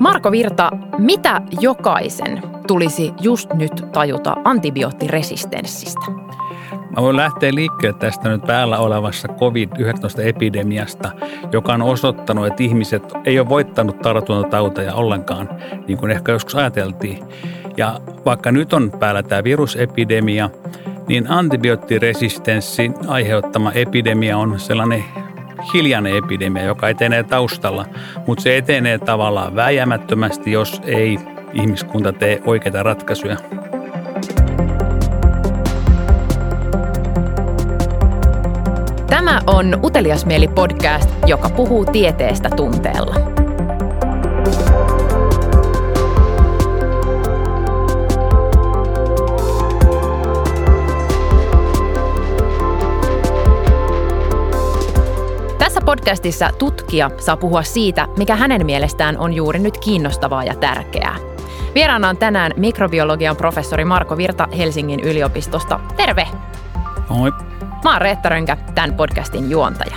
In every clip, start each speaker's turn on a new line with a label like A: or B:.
A: Marko Virta, mitä jokaisen tulisi just nyt tajuta antibioottiresistenssistä?
B: Mä voin lähteä liikkeelle tästä nyt päällä olevassa COVID-19-epidemiasta, joka on osoittanut, että ihmiset ei ole voittanut tartuntatauteja ollenkaan, niin kuin ehkä joskus ajateltiin. Ja vaikka nyt on päällä tämä virusepidemia, niin antibioottiresistenssin aiheuttama epidemia on sellainen hiljainen epidemia, joka etenee taustalla, mutta se etenee tavallaan vääjäämättömästi, jos ei ihmiskunta tee oikeita ratkaisuja.
A: Tämä on Utelias mieli podcast, joka puhuu tieteestä tunteella. Podcastissa tutkija saa puhua siitä, mikä hänen mielestään on juuri nyt kiinnostavaa ja tärkeää. Vieraana on tänään mikrobiologian professori Marko Virta Helsingin yliopistosta. Terve!
B: Moi!
A: Mä oon Reetta Rönkä, tämän podcastin juontaja.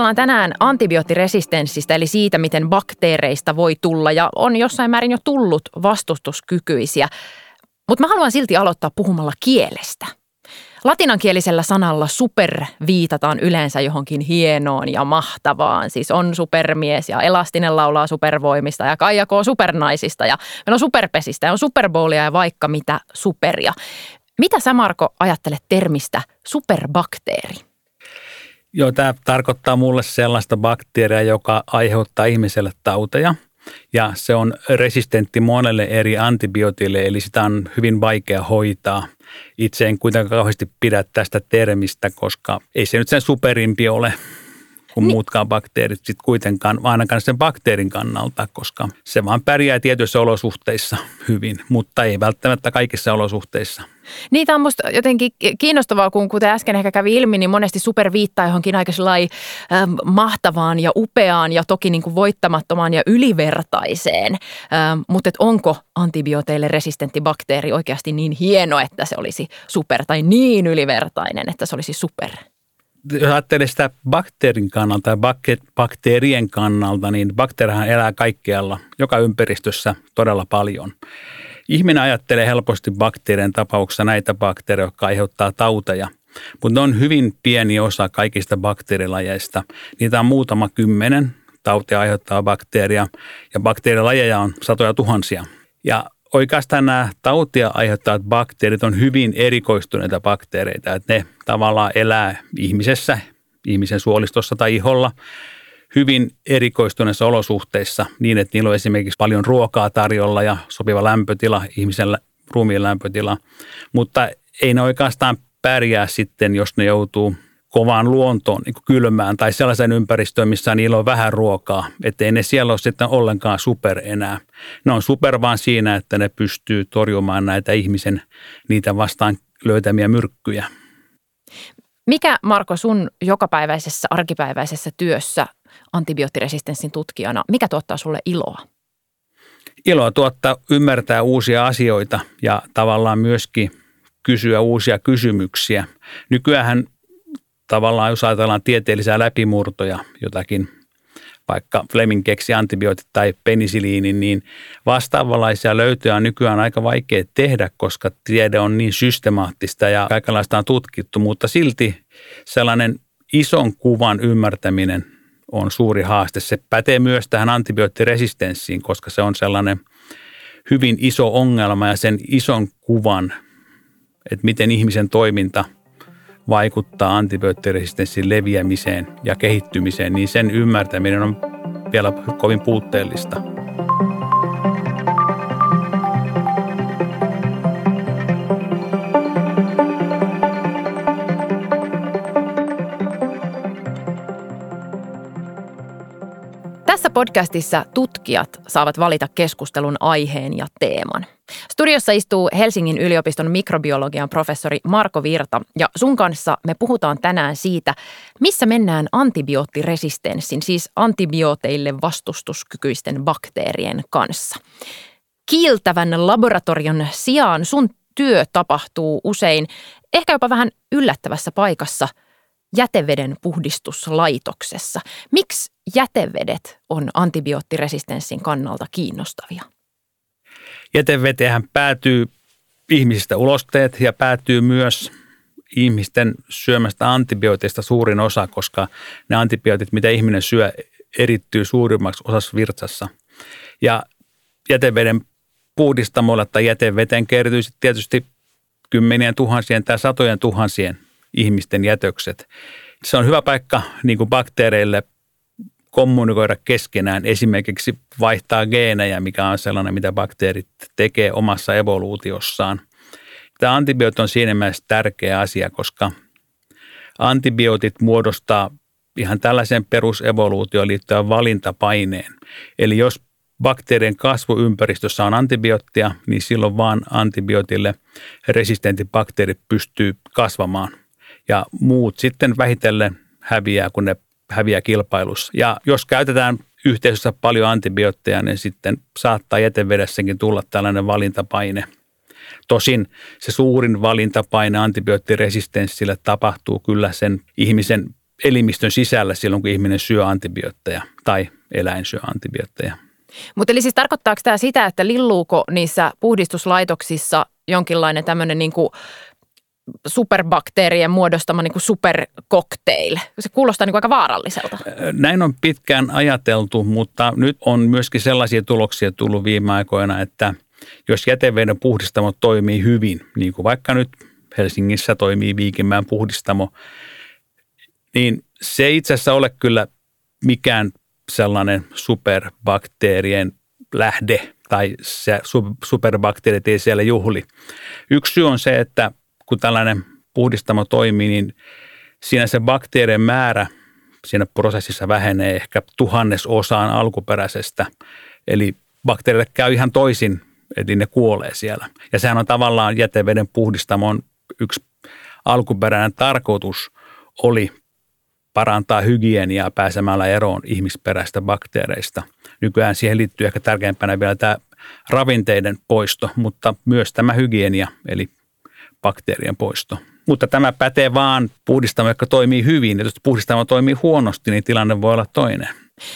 A: Keskustellaan tänään antibioottiresistenssistä, eli siitä, miten bakteereista voi tulla ja on jossain määrin jo tullut vastustuskykyisiä. Mutta mä haluan silti aloittaa puhumalla kielestä. Latinankielisellä sanalla super viitataan yleensä johonkin hienoon ja mahtavaan. Siis on supermies ja Elastinen laulaa supervoimista ja Kaijakoo supernaisista ja meillä on superpesistä ja on superbowlia ja vaikka mitä superia. Mitä sä Marko ajattelet termistä superbakteeri?
B: Joo, tämä tarkoittaa mulle sellaista bakteeria, joka aiheuttaa ihmiselle tauteja. Ja se on resistentti monelle eri antibiootille, eli sitä on hyvin vaikea hoitaa. Itse en kuitenkaan kauheasti pidä tästä termistä, koska ei se nyt sen superimpi ole kuin niin. muutkaan bakteerit sitten kuitenkaan, ainakaan sen bakteerin kannalta, koska se vaan pärjää tietyissä olosuhteissa hyvin, mutta ei välttämättä kaikissa olosuhteissa.
A: Niitä on musta jotenkin kiinnostavaa, kun kuten äsken ehkä kävi ilmi, niin monesti super viittaa johonkin aika äh, mahtavaan ja upeaan ja toki niin kuin voittamattomaan ja ylivertaiseen. Ähm, mutta et onko antibiooteille resistentti bakteeri oikeasti niin hieno, että se olisi super tai niin ylivertainen, että se olisi super?
B: Jos ajattelee sitä bakteerin kannalta ja bakteerien kannalta, niin bakteerihan elää kaikkialla, joka ympäristössä todella paljon. Ihminen ajattelee helposti bakteerien tapauksessa näitä bakteereja, jotka aiheuttaa tauteja, mutta ne on hyvin pieni osa kaikista bakteerilajeista. Niitä on muutama kymmenen tautia aiheuttaa bakteeria ja bakteerilajeja on satoja tuhansia. Ja oikeastaan nämä tautia aiheuttavat bakteerit on hyvin erikoistuneita bakteereita, että ne tavallaan elää ihmisessä, ihmisen suolistossa tai iholla hyvin erikoistuneissa olosuhteissa niin, että niillä on esimerkiksi paljon ruokaa tarjolla ja sopiva lämpötila, ihmisen ruumiin lämpötila, mutta ei ne oikeastaan pärjää sitten, jos ne joutuu kovaan luontoon, niin kylmään tai sellaisen ympäristöön, missä niillä on vähän ruokaa, ettei ne siellä ole sitten ollenkaan super enää. Ne on super vaan siinä, että ne pystyy torjumaan näitä ihmisen niitä vastaan löytämiä myrkkyjä.
A: Mikä Marko sun jokapäiväisessä, arkipäiväisessä työssä antibioottiresistenssin tutkijana, mikä tuottaa sulle iloa?
B: Iloa tuottaa ymmärtää uusia asioita ja tavallaan myöskin kysyä uusia kysymyksiä. Nykyään tavallaan, jos ajatellaan tieteellisiä läpimurtoja, jotakin vaikka Fleming keksi antibiootit tai penisiliinin, niin vastaavanlaisia löytöjä on nykyään aika vaikea tehdä, koska tiede on niin systemaattista ja kaikenlaista on tutkittu, mutta silti sellainen ison kuvan ymmärtäminen on suuri haaste. Se pätee myös tähän antibioottiresistenssiin, koska se on sellainen hyvin iso ongelma ja sen ison kuvan, että miten ihmisen toiminta – vaikuttaa antibioottiresistenssin leviämiseen ja kehittymiseen, niin sen ymmärtäminen on vielä kovin puutteellista.
A: Tässä podcastissa tutkijat saavat valita keskustelun aiheen ja teeman. Studiossa istuu Helsingin yliopiston mikrobiologian professori Marko Virta ja sun kanssa me puhutaan tänään siitä, missä mennään antibioottiresistenssin, siis antibiooteille vastustuskykyisten bakteerien kanssa. Kiiltävän laboratorion sijaan sun työ tapahtuu usein ehkä jopa vähän yllättävässä paikassa jäteveden puhdistuslaitoksessa. Miksi jätevedet on antibioottiresistenssin kannalta kiinnostavia?
B: Jätevetehän päätyy ihmisistä ulosteet ja päätyy myös ihmisten syömästä antibiooteista suurin osa, koska ne antibiootit, mitä ihminen syö, erittyy suurimmaksi osassa virtsassa. Ja jäteveden puhdistamolla tai jäteveteen kertyy tietysti kymmenien tuhansien tai satojen tuhansien ihmisten jätökset. Se on hyvä paikka niin kuin bakteereille kommunikoida keskenään, esimerkiksi vaihtaa geenejä, mikä on sellainen, mitä bakteerit tekee omassa evoluutiossaan. Tämä antibiootti on siinä mielessä tärkeä asia, koska antibiootit muodostaa ihan tällaisen perusevoluutioon liittyvän valintapaineen. Eli jos bakteerien kasvuympäristössä on antibioottia, niin silloin vaan antibiootille resistentti bakteerit pystyy kasvamaan. Ja muut sitten vähitellen häviää, kun ne häviää kilpailussa. Ja jos käytetään yhteisössä paljon antibiootteja, niin sitten saattaa jätevedessäkin tulla tällainen valintapaine. Tosin se suurin valintapaine antibioottiresistenssille tapahtuu kyllä sen ihmisen elimistön sisällä silloin, kun ihminen syö antibiootteja tai eläin syö antibiootteja.
A: Mutta eli siis tarkoittaako tämä sitä, että lilluuko niissä puhdistuslaitoksissa jonkinlainen tämmöinen niin kuin superbakteerien muodostama niin kuin supercocktail. Se kuulostaa niin kuin aika vaaralliselta.
B: Näin on pitkään ajateltu, mutta nyt on myöskin sellaisia tuloksia tullut viime aikoina, että jos jäteveden puhdistamo toimii hyvin, niin kuin vaikka nyt Helsingissä toimii Viikinmäen puhdistamo, niin se ei itse asiassa ole kyllä mikään sellainen superbakteerien lähde tai se superbakteerit ei siellä juhli. Yksi syy on se, että kun tällainen puhdistamo toimii, niin siinä se bakteerien määrä siinä prosessissa vähenee ehkä tuhannesosaan alkuperäisestä. Eli bakteereille käy ihan toisin, eli ne kuolee siellä. Ja sehän on tavallaan jäteveden puhdistamon yksi alkuperäinen tarkoitus oli parantaa hygieniaa pääsemällä eroon ihmisperäistä bakteereista. Nykyään siihen liittyy ehkä tärkeimpänä vielä tämä ravinteiden poisto, mutta myös tämä hygienia, eli bakteerien poisto. Mutta tämä pätee vaan puhdistamo, joka toimii hyvin. Ja jos puhdistamo toimii huonosti, niin tilanne voi olla toinen.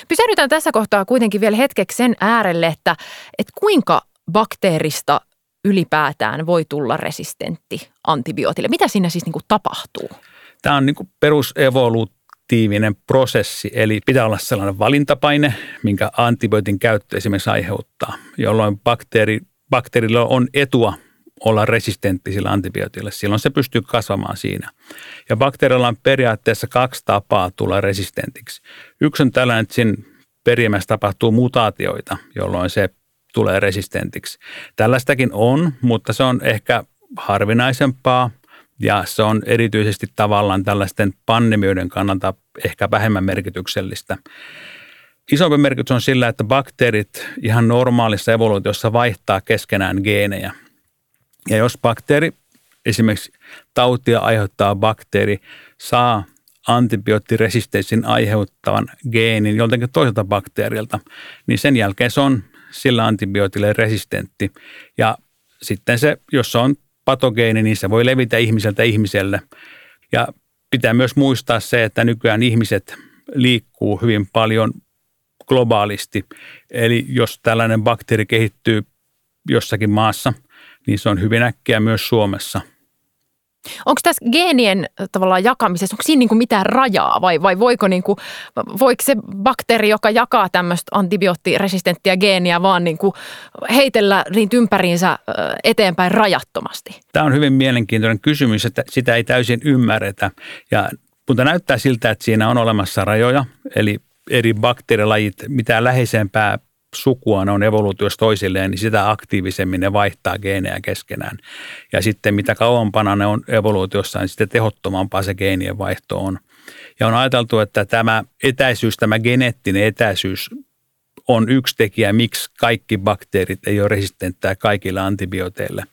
A: Pysähdytään tässä kohtaa kuitenkin vielä hetkeksi sen äärelle, että, että kuinka bakteerista ylipäätään voi tulla resistentti antibiootille. Mitä siinä siis niin kuin tapahtuu?
B: Tämä on niin kuin perusevoluutiivinen prosessi, eli pitää olla sellainen valintapaine, minkä antibiootin käyttö esimerkiksi aiheuttaa, jolloin bakteeri, bakteerilla on etua olla resistentti sillä antibiootille. Silloin se pystyy kasvamaan siinä. Ja bakteerilla on periaatteessa kaksi tapaa tulla resistentiksi. Yksi on tällainen, että siinä perimässä tapahtuu mutaatioita, jolloin se tulee resistentiksi. Tällaistakin on, mutta se on ehkä harvinaisempaa ja se on erityisesti tavallaan tällaisten pandemioiden kannalta ehkä vähemmän merkityksellistä. Isompi merkitys on sillä, että bakteerit ihan normaalissa evoluutiossa vaihtaa keskenään geenejä – ja jos bakteeri, esimerkiksi tautia aiheuttava bakteeri, saa antibioottiresistenssin aiheuttavan geenin joltakin toiselta bakteerilta, niin sen jälkeen se on sillä antibiootille resistentti. Ja sitten se, jos se on patogeeni, niin se voi levitä ihmiseltä ihmiselle. Ja pitää myös muistaa se, että nykyään ihmiset liikkuu hyvin paljon globaalisti. Eli jos tällainen bakteeri kehittyy jossakin maassa – niin se on hyvin äkkiä myös Suomessa.
A: Onko tässä geenien tavallaan jakamisessa, onko siinä niin kuin mitään rajaa vai, vai voiko, niin kuin, voiko se bakteeri, joka jakaa tämmöistä antibioottiresistenttiä geeniä vaan niin kuin heitellä niitä ympäriinsä eteenpäin rajattomasti?
B: Tämä on hyvin mielenkiintoinen kysymys, että sitä ei täysin ymmärretä. Ja, mutta näyttää siltä, että siinä on olemassa rajoja, eli eri bakteerilajit, mitä läheisempää sukua ne on evoluutiossa toisilleen, niin sitä aktiivisemmin ne vaihtaa geenejä keskenään. Ja sitten mitä kauempana ne on evoluutiossa, niin sitten tehottomampaa se geenien vaihto on. Ja on ajateltu, että tämä etäisyys, tämä geneettinen etäisyys on yksi tekijä, miksi kaikki bakteerit ei ole resistenttää kaikille antibiooteille.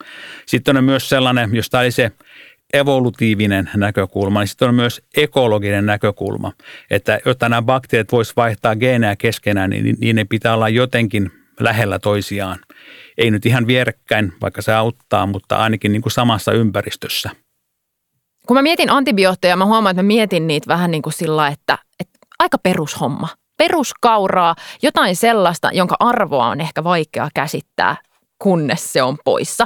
B: Sitten on myös sellainen, jos tämä oli se evolutiivinen näkökulma, niin sitten on myös ekologinen näkökulma, että jotta nämä bakteerit voisivat vaihtaa geenejä keskenään, niin, niin ne pitää olla jotenkin lähellä toisiaan. Ei nyt ihan vierekkäin, vaikka se auttaa, mutta ainakin niin kuin samassa ympäristössä.
A: Kun mä mietin antibiootteja, mä huomaan, että mä mietin niitä vähän niin kuin sillä, että, että aika perushomma. Peruskauraa, jotain sellaista, jonka arvoa on ehkä vaikea käsittää, kunnes se on poissa.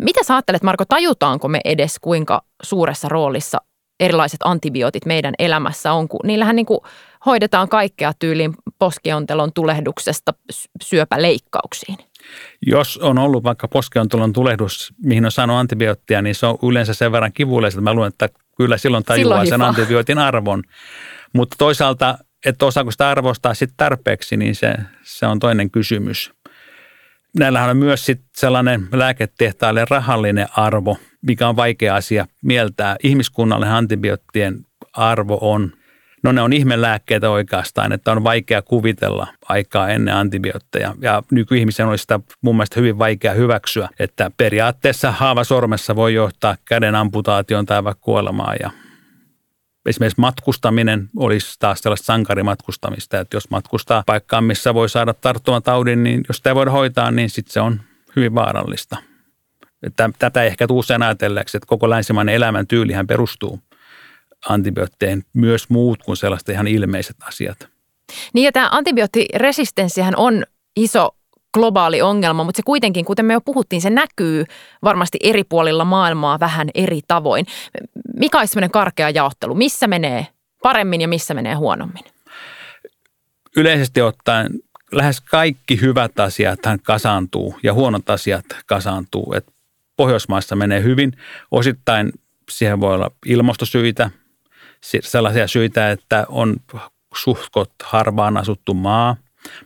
A: Mitä sä ajattelet, Marko, tajutaanko me edes kuinka suuressa roolissa erilaiset antibiootit meidän elämässä on, kun niillähän niin kuin hoidetaan kaikkea tyyliin poskiontelon tulehduksesta syöpäleikkauksiin.
B: Jos on ollut vaikka poskeontelon tulehdus, mihin on saanut antibioottia, niin se on yleensä sen verran kivullista, että mä luulen, että kyllä silloin tajuaa silloin sen antibiootin arvon. Mutta toisaalta, että osaako sitä arvostaa sitten tarpeeksi, niin se, se on toinen kysymys. Näillähän on myös sit sellainen lääketehtaalle rahallinen arvo, mikä on vaikea asia mieltää. Ihmiskunnalle antibioottien arvo on No ne on ihmelääkkeitä oikeastaan, että on vaikea kuvitella aikaa ennen antibiootteja. Ja nykyihmisen olisi sitä mun mielestä hyvin vaikea hyväksyä, että periaatteessa haava sormessa voi johtaa käden amputaation tai vaikka kuolemaan. Ja esimerkiksi matkustaminen olisi taas sellaista sankarimatkustamista, että jos matkustaa paikkaan, missä voi saada tarttumataudin, niin jos sitä ei voida hoitaa, niin sitten se on hyvin vaarallista. Tätä ehkä usein ajatelleeksi, että koko länsimainen elämäntyylihän perustuu antibiootteen myös muut kuin sellaiset ihan ilmeiset asiat.
A: Niin ja tämä antibioottiresistenssihän on iso globaali ongelma, mutta se kuitenkin, kuten me jo puhuttiin, se näkyy varmasti eri puolilla maailmaa vähän eri tavoin. Mikä olisi sellainen karkea jaottelu? Missä menee paremmin ja missä menee huonommin?
B: Yleisesti ottaen lähes kaikki hyvät asiat kasaantuu ja huonot asiat kasaantuu. Et Pohjoismaissa menee hyvin. Osittain siihen voi olla ilmastosyitä, sellaisia syitä, että on suhkot harvaan asuttu maa,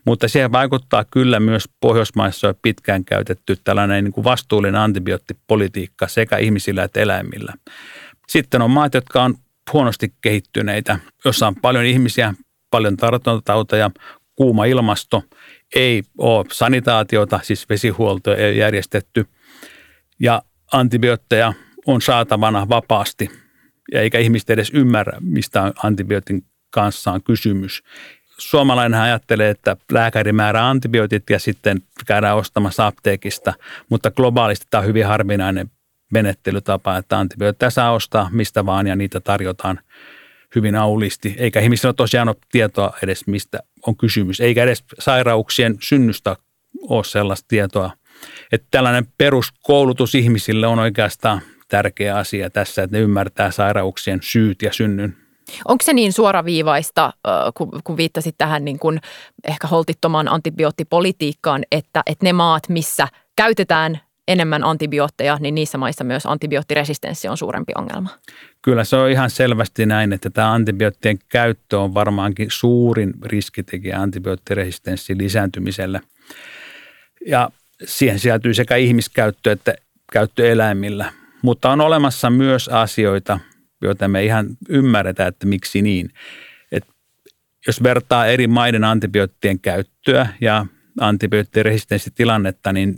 B: mutta siihen vaikuttaa kyllä myös Pohjoismaissa jo pitkään käytetty tällainen niin kuin vastuullinen antibioottipolitiikka sekä ihmisillä että eläimillä. Sitten on maat, jotka on huonosti kehittyneitä, jossa on paljon ihmisiä, paljon tartuntatauteja, kuuma ilmasto, ei ole sanitaatiota, siis vesihuolto ei järjestetty ja antibiootteja on saatavana vapaasti – eikä ihmiset edes ymmärrä, mistä antibiootin kanssa on kysymys. Suomalainen ajattelee, että lääkäri määrää antibiootit ja sitten käydään ostamassa apteekista, mutta globaalisti tämä on hyvin harvinainen menettelytapa, että antibiootteja saa ostaa mistä vaan ja niitä tarjotaan hyvin aulisti, eikä ihmisillä tosiaan ole tietoa edes mistä on kysymys, eikä edes sairauksien synnystä ole sellaista tietoa. Että tällainen peruskoulutus ihmisille on oikeastaan tärkeä asia tässä, että ne ymmärtää sairauksien syyt ja synnyn.
A: Onko se niin suoraviivaista, kun viittasit tähän niin kuin ehkä holtittomaan antibioottipolitiikkaan, että, että ne maat, missä käytetään enemmän antibiootteja, niin niissä maissa myös antibioottiresistenssi on suurempi ongelma?
B: Kyllä se on ihan selvästi näin, että tämä antibioottien käyttö on varmaankin suurin riskitekijä antibioottiresistenssin lisääntymiselle. Ja siihen sisältyy sekä ihmiskäyttö että käyttö eläimillä. Mutta on olemassa myös asioita, joita me ihan ymmärretään, että miksi niin. Et jos vertaa eri maiden antibioottien käyttöä ja antibioottiresistenssitilannetta, niin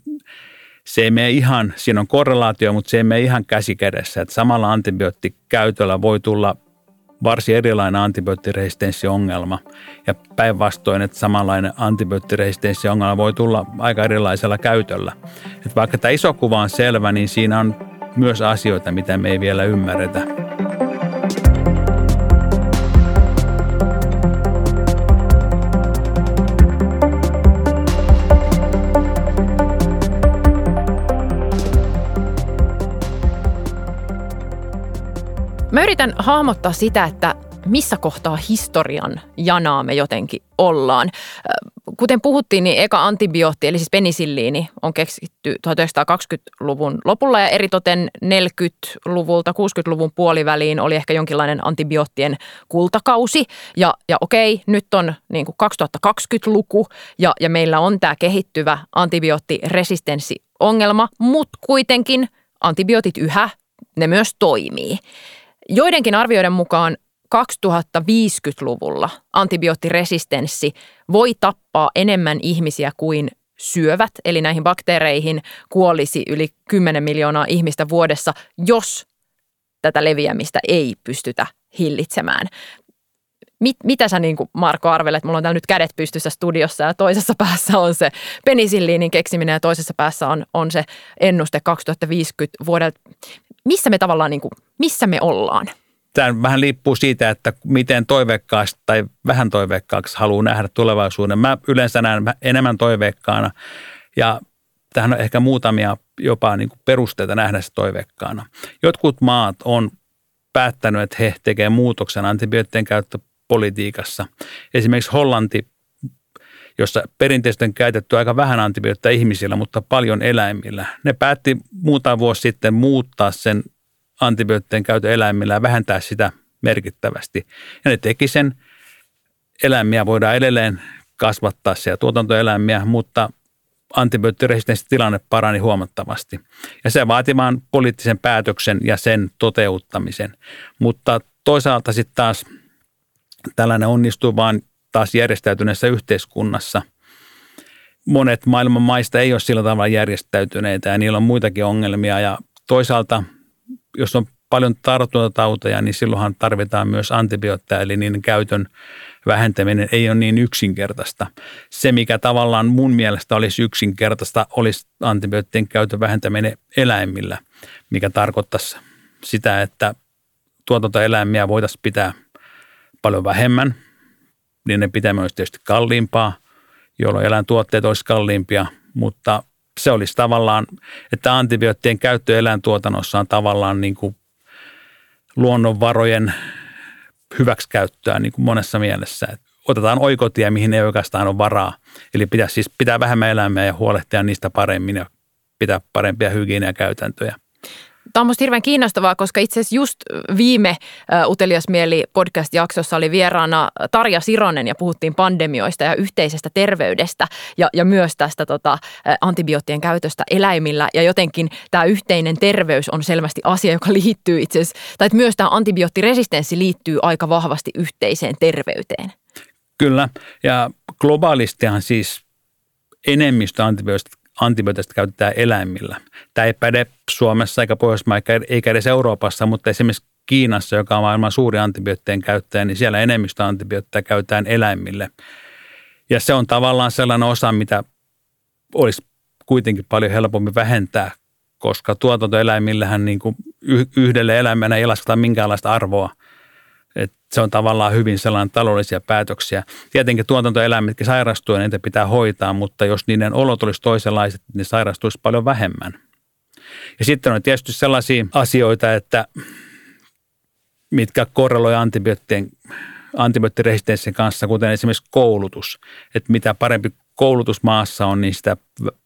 B: se ei mene ihan, siinä on korrelaatio, mutta se ei mene ihan käsi kädessä. Että samalla antibioottikäytöllä voi tulla varsin erilainen antibioottiresistenssiongelma. Ja päinvastoin, että samanlainen antibioottiresistenssiongelma voi tulla aika erilaisella käytöllä. Että vaikka tämä iso kuva on selvä, niin siinä on myös asioita, mitä me ei vielä ymmärretä.
A: Mä yritän hahmottaa sitä, että missä kohtaa historian janaa me jotenkin ollaan. Kuten puhuttiin, niin eka antibiootti, eli siis penisilliini, on keksitty 1920-luvun lopulla ja eritoten 40-luvulta 60-luvun puoliväliin oli ehkä jonkinlainen antibioottien kultakausi. Ja, ja okei, nyt on niin kuin 2020-luku ja, ja meillä on tämä kehittyvä antibioottiresistenssiongelma, mutta kuitenkin antibiootit yhä, ne myös toimii. Joidenkin arvioiden mukaan 2050-luvulla antibioottiresistenssi voi tappaa enemmän ihmisiä kuin syövät, eli näihin bakteereihin kuolisi yli 10 miljoonaa ihmistä vuodessa, jos tätä leviämistä ei pystytä hillitsemään. Mit, mitä sä niin kuin Marko arvelet? Mulla on täällä nyt kädet pystyssä studiossa ja toisessa päässä on se penisilliinin keksiminen ja toisessa päässä on, on se ennuste 2050 vuodelta. Missä me tavallaan, niin kuin, missä me ollaan?
B: Tämä vähän liippuu siitä, että miten toiveikkaasti tai vähän toiveikkaaksi haluaa nähdä tulevaisuuden. Mä yleensä näen enemmän toiveikkaana ja tähän on ehkä muutamia jopa niin kuin perusteita nähdä se toiveikkaana. Jotkut maat on päättänyt, että he tekevät muutoksen antibioottien käyttöpolitiikassa. Esimerkiksi Hollanti, jossa perinteisesti on käytetty aika vähän antibiootteja ihmisillä, mutta paljon eläimillä. Ne päätti muutama vuosi sitten muuttaa sen antibioottien käytön eläimillä ja vähentää sitä merkittävästi. Ja ne teki sen. Eläimiä voidaan edelleen kasvattaa siellä tuotantoeläimiä, mutta antibioottiresistenssitilanne parani huomattavasti. Ja se vaati vain poliittisen päätöksen ja sen toteuttamisen. Mutta toisaalta sitten taas tällainen onnistuu vain taas järjestäytyneessä yhteiskunnassa. Monet maailman maista ei ole sillä tavalla järjestäytyneitä ja niillä on muitakin ongelmia ja toisaalta jos on paljon tartuntatauteja, niin silloinhan tarvitaan myös antibiootteja, eli niiden käytön vähentäminen ei ole niin yksinkertaista. Se, mikä tavallaan mun mielestä olisi yksinkertaista, olisi antibioottien käytön vähentäminen eläimillä, mikä tarkoittaisi sitä, että tuotantoeläimiä voitaisiin pitää paljon vähemmän, niin ne pitäminen olisi tietysti kalliimpaa, jolloin eläintuotteet olisi kalliimpia, mutta se olisi tavallaan, että antibioottien käyttö eläintuotannossa on tavallaan niin kuin luonnonvarojen hyväksikäyttöä niin kuin monessa mielessä. Että otetaan oikotie, mihin ei oikeastaan ole varaa. Eli pitää siis pitää vähemmän eläimiä ja huolehtia niistä paremmin ja pitää parempia hygieniakäytäntöjä.
A: Tämä on minusta hirveän kiinnostavaa, koska itse asiassa just viime Utelias mieli podcast-jaksossa oli vieraana Tarja Sironen ja puhuttiin pandemioista ja yhteisestä terveydestä ja, ja myös tästä tota, antibioottien käytöstä eläimillä. Ja jotenkin tämä yhteinen terveys on selvästi asia, joka liittyy itse asiassa, tai että myös tämä antibioottiresistenssi liittyy aika vahvasti yhteiseen terveyteen.
B: Kyllä, ja globaalistihan siis enemmistö antibiootista antibiootista käytetään eläimillä. Tämä ei päde Suomessa eikä Pohjoismaissa eikä edes Euroopassa, mutta esimerkiksi Kiinassa, joka on maailman suuri antibioottien käyttäjä, niin siellä enemmistö antibiootteja käytetään eläimille. Ja se on tavallaan sellainen osa, mitä olisi kuitenkin paljon helpommin vähentää, koska tuotantoeläimillähän niin kuin yhdelle eläimelle ei lasketa minkäänlaista arvoa – et se on tavallaan hyvin sellainen taloudellisia päätöksiä. Tietenkin tuotantoeläimetkin sairastuu ja niitä pitää hoitaa, mutta jos niiden olot olisi toisenlaiset, niin sairastuisi paljon vähemmän. Ja sitten on tietysti sellaisia asioita, että mitkä korreloi antibioottien, antibioottiresistenssin kanssa, kuten esimerkiksi koulutus. Että mitä parempi koulutus maassa on, niin sitä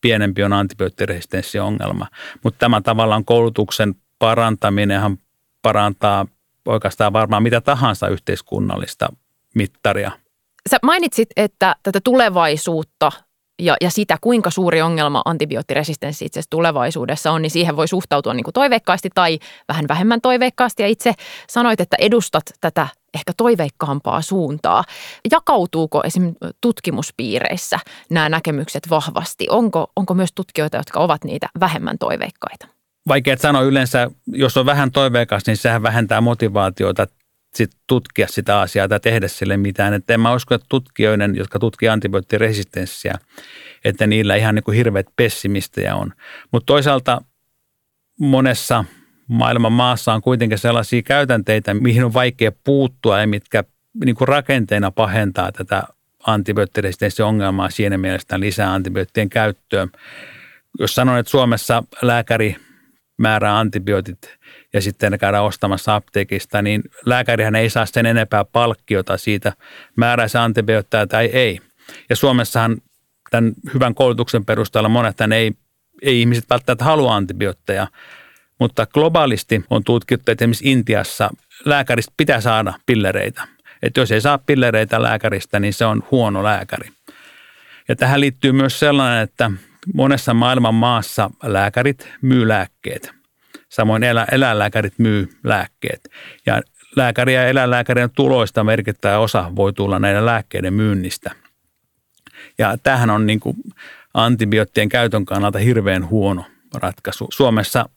B: pienempi on antibioottiresistenssin ongelma. Mutta tämä tavallaan koulutuksen parantaminenhan parantaa oikeastaan varmaan mitä tahansa yhteiskunnallista mittaria.
A: Sä mainitsit, että tätä tulevaisuutta ja, ja sitä, kuinka suuri ongelma antibioottiresistenssi itse asiassa tulevaisuudessa on, niin siihen voi suhtautua niin kuin toiveikkaasti tai vähän vähemmän toiveikkaasti. Ja itse sanoit, että edustat tätä ehkä toiveikkaampaa suuntaa. Jakautuuko esim. tutkimuspiireissä nämä näkemykset vahvasti? Onko, onko myös tutkijoita, jotka ovat niitä vähemmän toiveikkaita?
B: Vaikea sanoa yleensä, jos on vähän toiveikas, niin sehän vähentää motivaatiota sit tutkia sitä asiaa tai tehdä sille mitään. Että en mä usko, että tutkijoiden, jotka tutkii antibioottiresistenssiä, että niillä ihan niin kuin hirveät pessimistejä on. Mutta toisaalta monessa maailman maassa on kuitenkin sellaisia käytänteitä, mihin on vaikea puuttua ja mitkä niin kuin rakenteena pahentaa tätä antibioottiresistenssiongelmaa siinä mielessä lisää antibioottien käyttöön. Jos sanon, että Suomessa lääkäri – määrää antibiootit ja sitten ne käydään ostamassa apteekista, niin lääkärihän ei saa sen enempää palkkiota siitä, määrää se antibiootteja tai ei. Ja Suomessahan tämän hyvän koulutuksen perusteella monet ei, ei ihmiset välttämättä halua antibiootteja, mutta globaalisti on tutkittu, että esimerkiksi Intiassa lääkäristä pitää saada pillereitä. Että jos ei saa pillereitä lääkäristä, niin se on huono lääkäri. Ja tähän liittyy myös sellainen, että monessa maailman maassa lääkärit myy lääkkeet. Samoin elä, eläinlääkärit myy lääkkeet. Ja lääkäri ja eläinlääkärien tuloista merkittävä osa voi tulla näiden lääkkeiden myynnistä. Ja tähän on niin kuin antibioottien käytön kannalta hirveän huono ratkaisu. Suomessa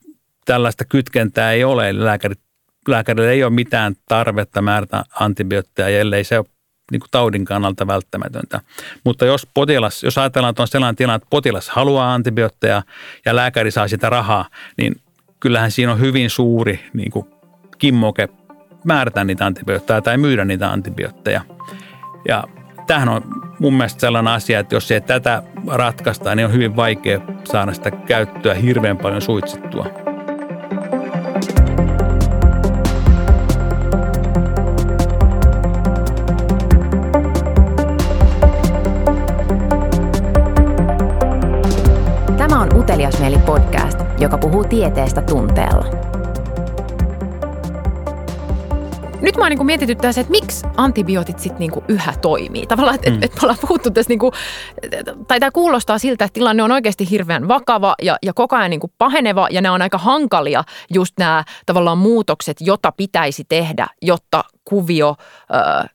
B: tällaista kytkentää ei ole, eli lääkärit lääkärille ei ole mitään tarvetta määrätä antibiootteja, ellei se ole niin kuin taudin kannalta välttämätöntä. Mutta jos potilas, jos ajatellaan, että on sellainen tilanne, että potilas haluaa antibiootteja ja lääkäri saa sitä rahaa, niin kyllähän siinä on hyvin suuri niin kuin kimmoke määrätä niitä antibiootteja tai myydä niitä antibiootteja. Ja tämähän on mun mielestä sellainen asia, että jos ei tätä ratkaista, niin on hyvin vaikea saada sitä käyttöä hirveän paljon suitsittua.
A: Joka puhuu tieteestä tunteella. Nyt mä niin mietityttää se, että miksi antibiootit sitten niin yhä toimii. Tavallaan, että mm. et, et me ollaan puhuttu tässä, niin kuin, tai tämä kuulostaa siltä, että tilanne on oikeasti hirveän vakava ja, ja koko ajan niin kuin paheneva ja nämä on aika hankalia just nämä tavallaan muutokset, jota pitäisi tehdä, jotta kuvio ö,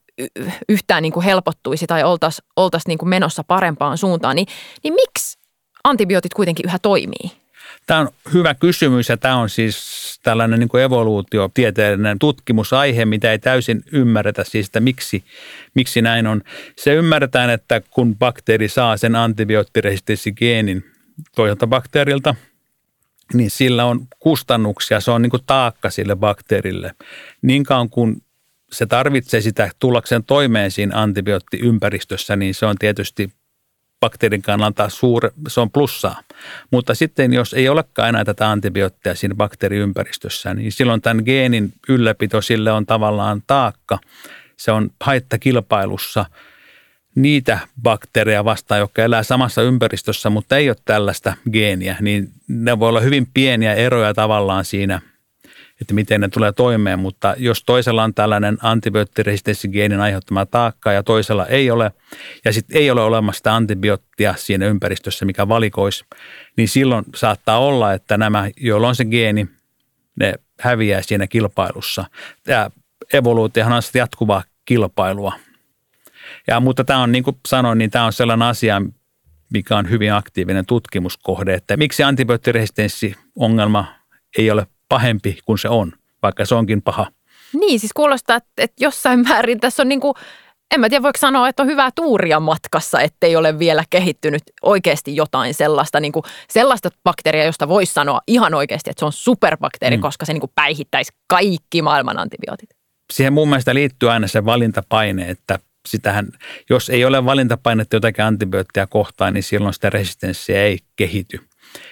A: yhtään niin kuin helpottuisi tai oltaisiin oltais niin kuin menossa parempaan suuntaan, niin, niin miksi antibiootit kuitenkin yhä toimii?
B: Tämä on hyvä kysymys ja tämä on siis tällainen niin kuin evoluutiotieteellinen tutkimusaihe, mitä ei täysin ymmärretä siis, että miksi, miksi näin on. Se ymmärretään, että kun bakteeri saa sen antibioottiresistenssigeenin toiselta bakteerilta, niin sillä on kustannuksia, se on niin kuin taakka sille bakteerille. Niin kauan kuin se tarvitsee sitä tullakseen toimeen siinä antibioottiympäristössä, niin se on tietysti bakteerin kannalta suur, se on plussaa. Mutta sitten jos ei olekaan enää tätä antibioottia siinä bakteeriympäristössä, niin silloin tämän geenin ylläpito sille on tavallaan taakka. Se on haittakilpailussa niitä bakteereja vastaan, jotka elää samassa ympäristössä, mutta ei ole tällaista geeniä, niin ne voi olla hyvin pieniä eroja tavallaan siinä – että miten ne tulee toimeen, mutta jos toisella on tällainen antibioottiresistenssigeenin aiheuttama taakka ja toisella ei ole, ja sitten ei ole olemassa sitä antibioottia siinä ympäristössä, mikä valikoisi, niin silloin saattaa olla, että nämä, joilla on se geeni, ne häviää siinä kilpailussa. Ja evoluutiohan on sitten jatkuvaa kilpailua. Ja, mutta tämä on, niin kuin sanoin, niin tämä on sellainen asia, mikä on hyvin aktiivinen tutkimuskohde, että miksi antibioottiresistenssiongelma ei ole pahempi kuin se on, vaikka se onkin paha.
A: Niin, siis kuulostaa, että jossain määrin tässä on niin kuin, en mä tiedä voiko sanoa, että on hyvää tuuria matkassa, ettei ole vielä kehittynyt oikeasti jotain sellaista, niin kuin sellaista bakteeria, josta voisi sanoa ihan oikeasti, että se on superbakteeri, mm. koska se niin kuin päihittäisi kaikki maailman antibiootit.
B: Siihen mun mielestä liittyy aina se valintapaine, että sitähän, jos ei ole valintapainetta jotakin antibioottia kohtaan, niin silloin sitä resistenssiä ei kehity.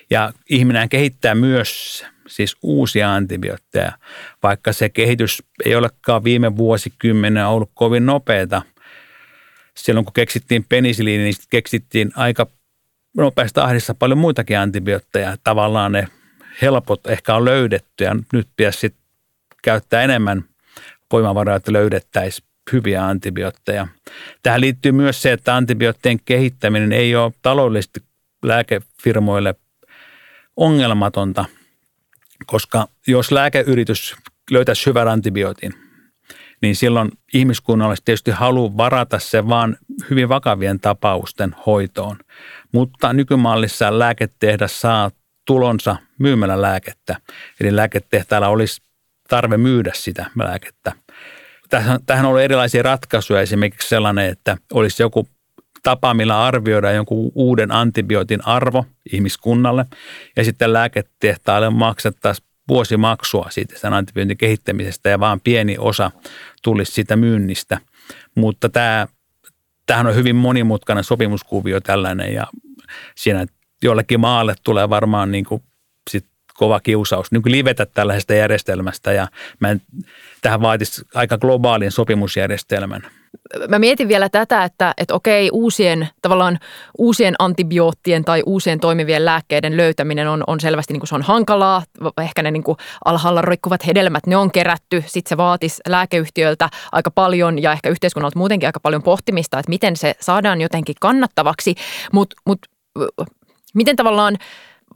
B: Ja ihminen kehittää myös siis uusia antibiootteja, vaikka se kehitys ei olekaan viime vuosikymmenen ollut kovin nopeata. Silloin kun keksittiin penisiliini, niin keksittiin aika nopeasti tahdissa paljon muitakin antibiootteja. Tavallaan ne helpot ehkä on löydetty ja nyt pitäisi sitten käyttää enemmän voimavaroja, että löydettäisiin hyviä antibiootteja. Tähän liittyy myös se, että antibioottien kehittäminen ei ole taloudellisesti lääkefirmoille ongelmatonta, koska jos lääkeyritys löytäisi hyvän antibiootin, niin silloin ihmiskunnalla olisi tietysti halu varata se vaan hyvin vakavien tapausten hoitoon. Mutta nykymallissa lääketehdas saa tulonsa myymällä lääkettä. Eli lääketehtaalla olisi tarve myydä sitä lääkettä. Tähän on ollut erilaisia ratkaisuja, esimerkiksi sellainen, että olisi joku tapa, millä arvioidaan jonkun uuden antibiootin arvo ihmiskunnalle ja sitten lääketehtaalle maksettaisiin vuosimaksua siitä sen antibiootin kehittämisestä ja vaan pieni osa tulisi siitä myynnistä. Mutta tämä, tämähän on hyvin monimutkainen sopimuskuvio tällainen ja siinä jollekin maalle tulee varmaan niin kuin sit kova kiusaus niin livetä tällaisesta järjestelmästä ja mä en, tähän vaatisi aika globaalin sopimusjärjestelmän
A: mä mietin vielä tätä, että, että okei, uusien, tavallaan uusien antibioottien tai uusien toimivien lääkkeiden löytäminen on, on selvästi niin kuin se on hankalaa. Ehkä ne niin kuin alhaalla roikkuvat hedelmät, ne on kerätty. Sitten se vaatisi lääkeyhtiöiltä aika paljon ja ehkä yhteiskunnalta muutenkin aika paljon pohtimista, että miten se saadaan jotenkin kannattavaksi. Mutta mut, miten tavallaan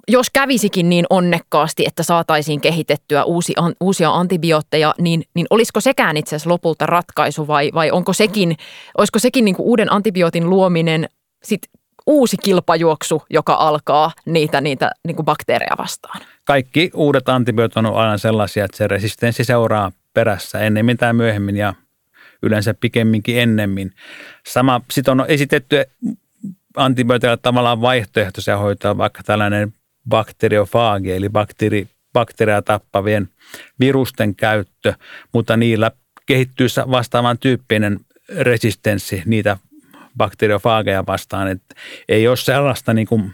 A: jos kävisikin niin onnekkaasti, että saataisiin kehitettyä uusi, an, uusia antibiootteja, niin, niin olisiko sekään itse asiassa lopulta ratkaisu vai, vai onko sekin, olisiko sekin niin kuin uuden antibiootin luominen sit uusi kilpajuoksu, joka alkaa niitä, niitä niin kuin bakteereja vastaan.
B: Kaikki uudet antibiootit on aina sellaisia, että se resistenssi seuraa perässä ennemmin tai myöhemmin ja yleensä pikemminkin ennemmin. Sama, sitten on esitetty antibiootilla tavallaan vaihtoehtoisia hoitoa, vaikka tällainen bakteriofaagi, eli bakteeri, bakteeria tappavien virusten käyttö, mutta niillä kehittyy vastaavan tyyppinen resistenssi niitä bakteriofaageja vastaan, että ei ole sellaista niin kuin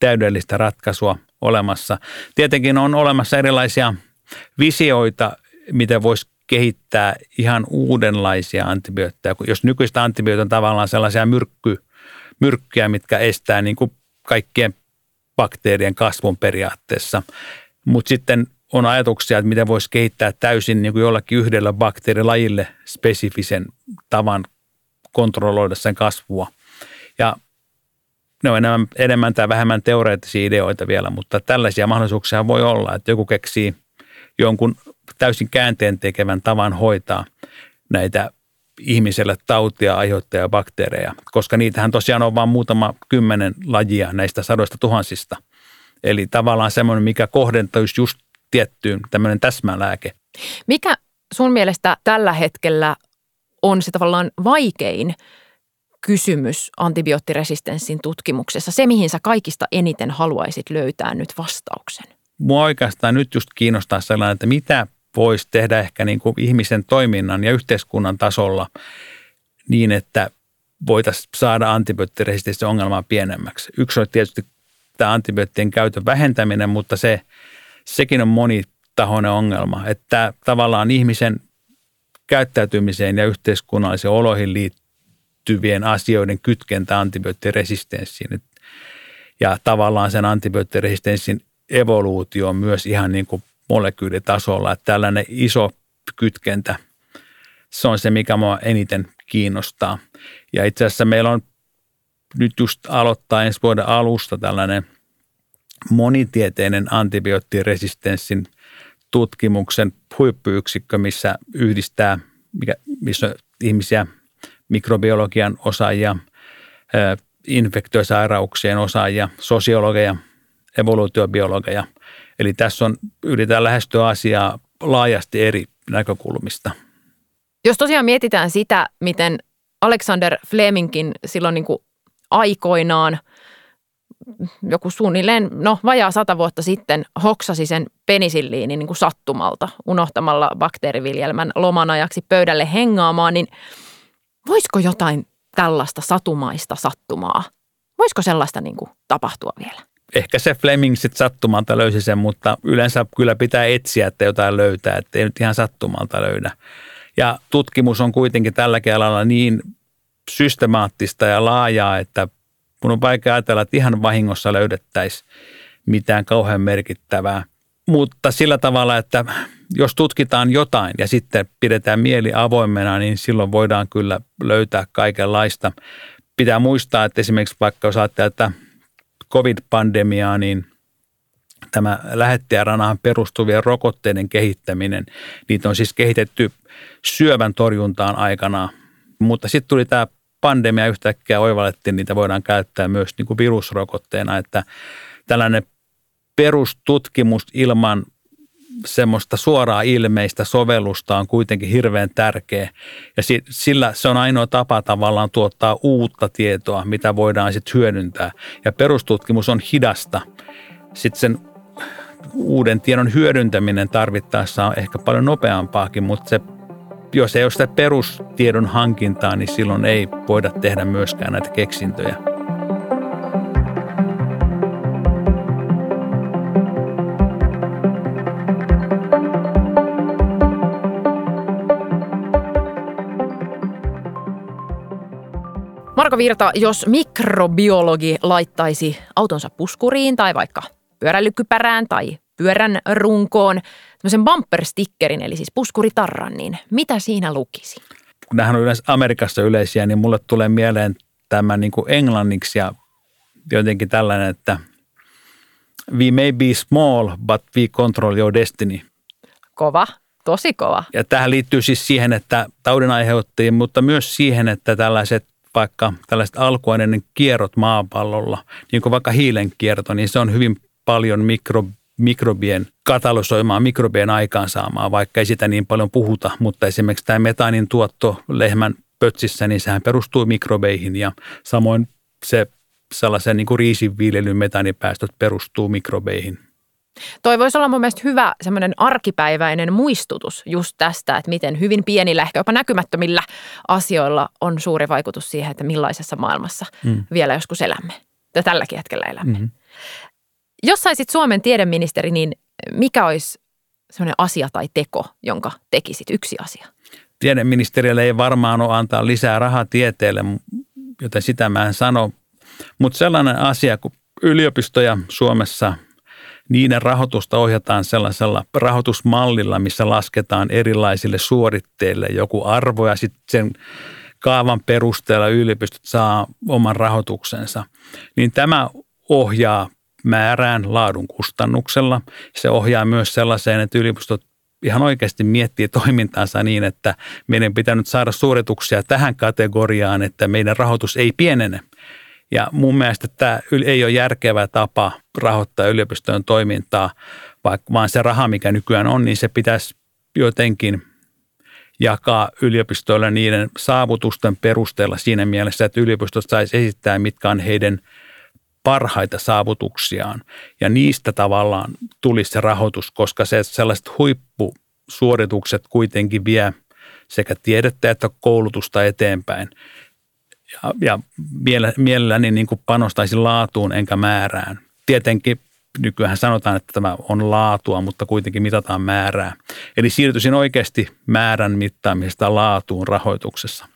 B: täydellistä ratkaisua olemassa. Tietenkin on olemassa erilaisia visioita, miten voisi kehittää ihan uudenlaisia antibiootteja. Jos nykyistä antibiootit on tavallaan sellaisia myrkky, myrkkyjä, mitkä estää niin kuin kaikkien bakteerien kasvun periaatteessa. Mutta sitten on ajatuksia, että miten voisi kehittää täysin niin kuin jollakin yhdellä bakteerilajille spesifisen tavan kontrolloida sen kasvua. Ja ne on enemmän, enemmän tai vähemmän teoreettisia ideoita vielä, mutta tällaisia mahdollisuuksia voi olla, että joku keksii jonkun täysin käänteen tekevän tavan hoitaa näitä ihmiselle tautia aiheuttaja bakteereja, koska niitähän tosiaan on vain muutama kymmenen lajia näistä sadoista tuhansista. Eli tavallaan semmoinen, mikä kohdentaisi just tiettyyn tämmöinen täsmälääke.
A: Mikä sun mielestä tällä hetkellä on se tavallaan vaikein kysymys antibioottiresistenssin tutkimuksessa, se mihin sä kaikista eniten haluaisit löytää nyt vastauksen?
B: Mua oikeastaan nyt just kiinnostaa sellainen, että mitä voisi tehdä ehkä niin kuin ihmisen toiminnan ja yhteiskunnan tasolla niin, että voitaisiin saada antibioottiresistenssin ongelmaa pienemmäksi. Yksi on tietysti tämä antibioottien käytön vähentäminen, mutta se, sekin on monitahoinen ongelma, että tavallaan ihmisen käyttäytymiseen ja yhteiskunnallisiin oloihin liittyvien asioiden kytkentä antibioottiresistenssiin. Ja tavallaan sen antibioottiresistenssin evoluutio on myös ihan niin kuin molekyylitasolla, että tällainen iso kytkentä, se on se, mikä mua eniten kiinnostaa. Ja itse asiassa meillä on nyt just aloittaa ensi vuoden alusta tällainen monitieteinen antibioottiresistenssin tutkimuksen huippuyksikkö, missä yhdistää, mikä, missä ihmisiä, mikrobiologian osaajia, infektiosairauksien osaajia, sosiologeja, evoluutiobiologeja. Eli tässä on, yritetään lähestyä asiaa laajasti eri näkökulmista.
A: Jos tosiaan mietitään sitä, miten Alexander Flemingin silloin niin kuin aikoinaan – joku suunnilleen, no vajaa sata vuotta sitten hoksasi sen penisilliinin niin kuin sattumalta, unohtamalla bakteeriviljelmän loman ajaksi pöydälle hengaamaan, niin voisiko jotain tällaista satumaista sattumaa, voisiko sellaista niin kuin tapahtua vielä?
B: Ehkä se Fleming sitten sattumalta löysi sen, mutta yleensä kyllä pitää etsiä, että jotain löytää, että ei nyt ihan sattumalta löydä. Ja tutkimus on kuitenkin tällä alalla niin systemaattista ja laajaa, että mun on vaikea ajatella, että ihan vahingossa löydettäisiin mitään kauhean merkittävää. Mutta sillä tavalla, että jos tutkitaan jotain ja sitten pidetään mieli avoimena, niin silloin voidaan kyllä löytää kaikenlaista. Pitää muistaa, että esimerkiksi vaikka jos ajattelee, että covid-pandemiaa, niin tämä lähettäjäranahan perustuvien rokotteiden kehittäminen, niitä on siis kehitetty syövän torjuntaan aikana, mutta sitten tuli tämä pandemia yhtäkkiä oivallettiin, niitä voidaan käyttää myös niin kuin virusrokotteena, että tällainen perustutkimus ilman semmoista suoraa ilmeistä sovellusta on kuitenkin hirveän tärkeä. Ja sillä se on ainoa tapa tavallaan tuottaa uutta tietoa, mitä voidaan sitten hyödyntää. Ja perustutkimus on hidasta. Sitten sen uuden tiedon hyödyntäminen tarvittaessa on ehkä paljon nopeampaakin, mutta se jos ei ole sitä perustiedon hankintaa, niin silloin ei voida tehdä myöskään näitä keksintöjä.
A: Marko Virta, jos mikrobiologi laittaisi autonsa puskuriin tai vaikka pyörälykkypärään tai pyörän runkoon semmoisen bumper-stickerin, eli siis puskuritarran, niin mitä siinä lukisi?
B: Kun nämähän on yleensä Amerikassa yleisiä, niin mulle tulee mieleen tämä niin kuin englanniksi ja jotenkin tällainen, että we may be small, but we control your destiny.
A: Kova, tosi kova.
B: Ja tähän liittyy siis siihen, että taudin aiheuttajien, mutta myös siihen, että tällaiset vaikka tällaiset alkuaineiden kierrot maapallolla, niin kuin vaikka hiilen kierto, niin se on hyvin paljon mikro, mikrobien katalysoimaa, mikrobien aikaansaamaa, vaikka ei sitä niin paljon puhuta, mutta esimerkiksi tämä metaanin tuotto lehmän pötsissä, niin sehän perustuu mikrobeihin ja samoin se sellaisen niin kuin riisinviljelyn metaanipäästöt perustuu mikrobeihin.
A: Toi voisi olla mun mielestä hyvä semmoinen arkipäiväinen muistutus just tästä, että miten hyvin pienillä, ehkä jopa näkymättömillä asioilla on suuri vaikutus siihen, että millaisessa maailmassa mm. vielä joskus elämme. Ja tälläkin hetkellä elämme. Mm-hmm. Jos saisit Suomen tiedeministeri, niin mikä olisi semmoinen asia tai teko, jonka tekisit? Yksi asia.
B: Tiedeministeriölle ei varmaan ole antaa lisää rahaa tieteelle, joten sitä mä en sano. Mutta sellainen asia, kun yliopistoja Suomessa – niiden rahoitusta ohjataan sellaisella rahoitusmallilla, missä lasketaan erilaisille suoritteille joku arvo ja sitten sen kaavan perusteella yliopistot saa oman rahoituksensa. Niin tämä ohjaa määrään laadun kustannuksella. Se ohjaa myös sellaiseen, että yliopistot ihan oikeasti miettii toimintaansa niin, että meidän pitää nyt saada suorituksia tähän kategoriaan, että meidän rahoitus ei pienene. Ja mun mielestä tämä ei ole järkevä tapa rahoittaa yliopistojen toimintaa, vaikka vaan se raha, mikä nykyään on, niin se pitäisi jotenkin jakaa yliopistoille niiden saavutusten perusteella siinä mielessä, että yliopistot saisi esittää, mitkä on heidän parhaita saavutuksiaan. Ja niistä tavallaan tulisi se rahoitus, koska se sellaiset huippusuoritukset kuitenkin vie sekä tiedettä että koulutusta eteenpäin ja, ja mielelläni niin kuin panostaisin laatuun enkä määrään. Tietenkin nykyään sanotaan, että tämä on laatua, mutta kuitenkin mitataan määrää. Eli siirtyisin oikeasti määrän mittaamisesta laatuun rahoituksessa.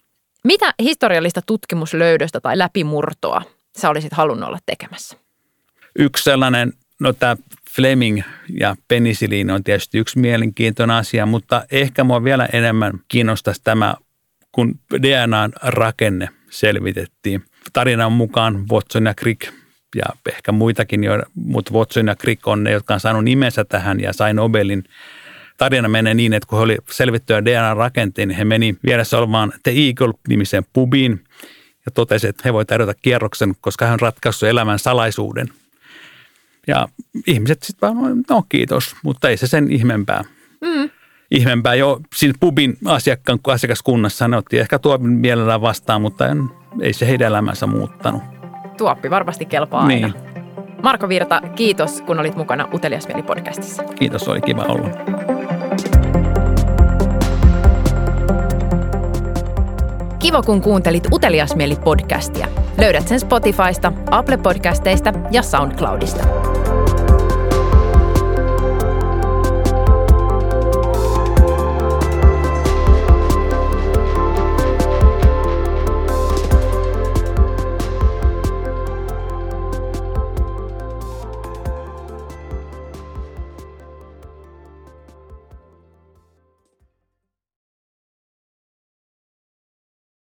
A: Mitä historiallista tutkimuslöydöstä tai läpimurtoa sä olisit halunnut olla tekemässä?
B: Yksi sellainen, no tämä Fleming ja penisiliini on tietysti yksi mielenkiintoinen asia, mutta ehkä mua vielä enemmän kiinnostaisi tämä, kun DNAn rakenne – selvitettiin. Tarinan mukaan Watson ja Crick ja ehkä muitakin, mutta Watson ja Crick on ne, jotka on saanut nimensä tähän ja sai Nobelin. Tarina menee niin, että kun he oli selvittyä DNA-rakenteen, niin he meni vieressä olevaan The Eagle-nimiseen pubiin ja totesi, että he voi tarjota kierroksen, koska hän on ratkaissut elämän salaisuuden. Ja ihmiset sitten vaan, no kiitos, mutta ei se sen ihmeempää. Mm ihmeempää jo siinä pubin asiakkaan asiakaskunnassa. Ne otti ehkä tuopin mielellään vastaan, mutta en, ei se heidän elämänsä muuttanut.
A: Tuoppi varmasti kelpaa niin. aina. Marko Virta, kiitos kun olit mukana Uteliasmieli podcastissa.
B: Kiitos, oli kiva olla.
A: Kiva, kun kuuntelit Uteliasmieli podcastia. Löydät sen Spotifysta, Apple Podcasteista ja SoundCloudista.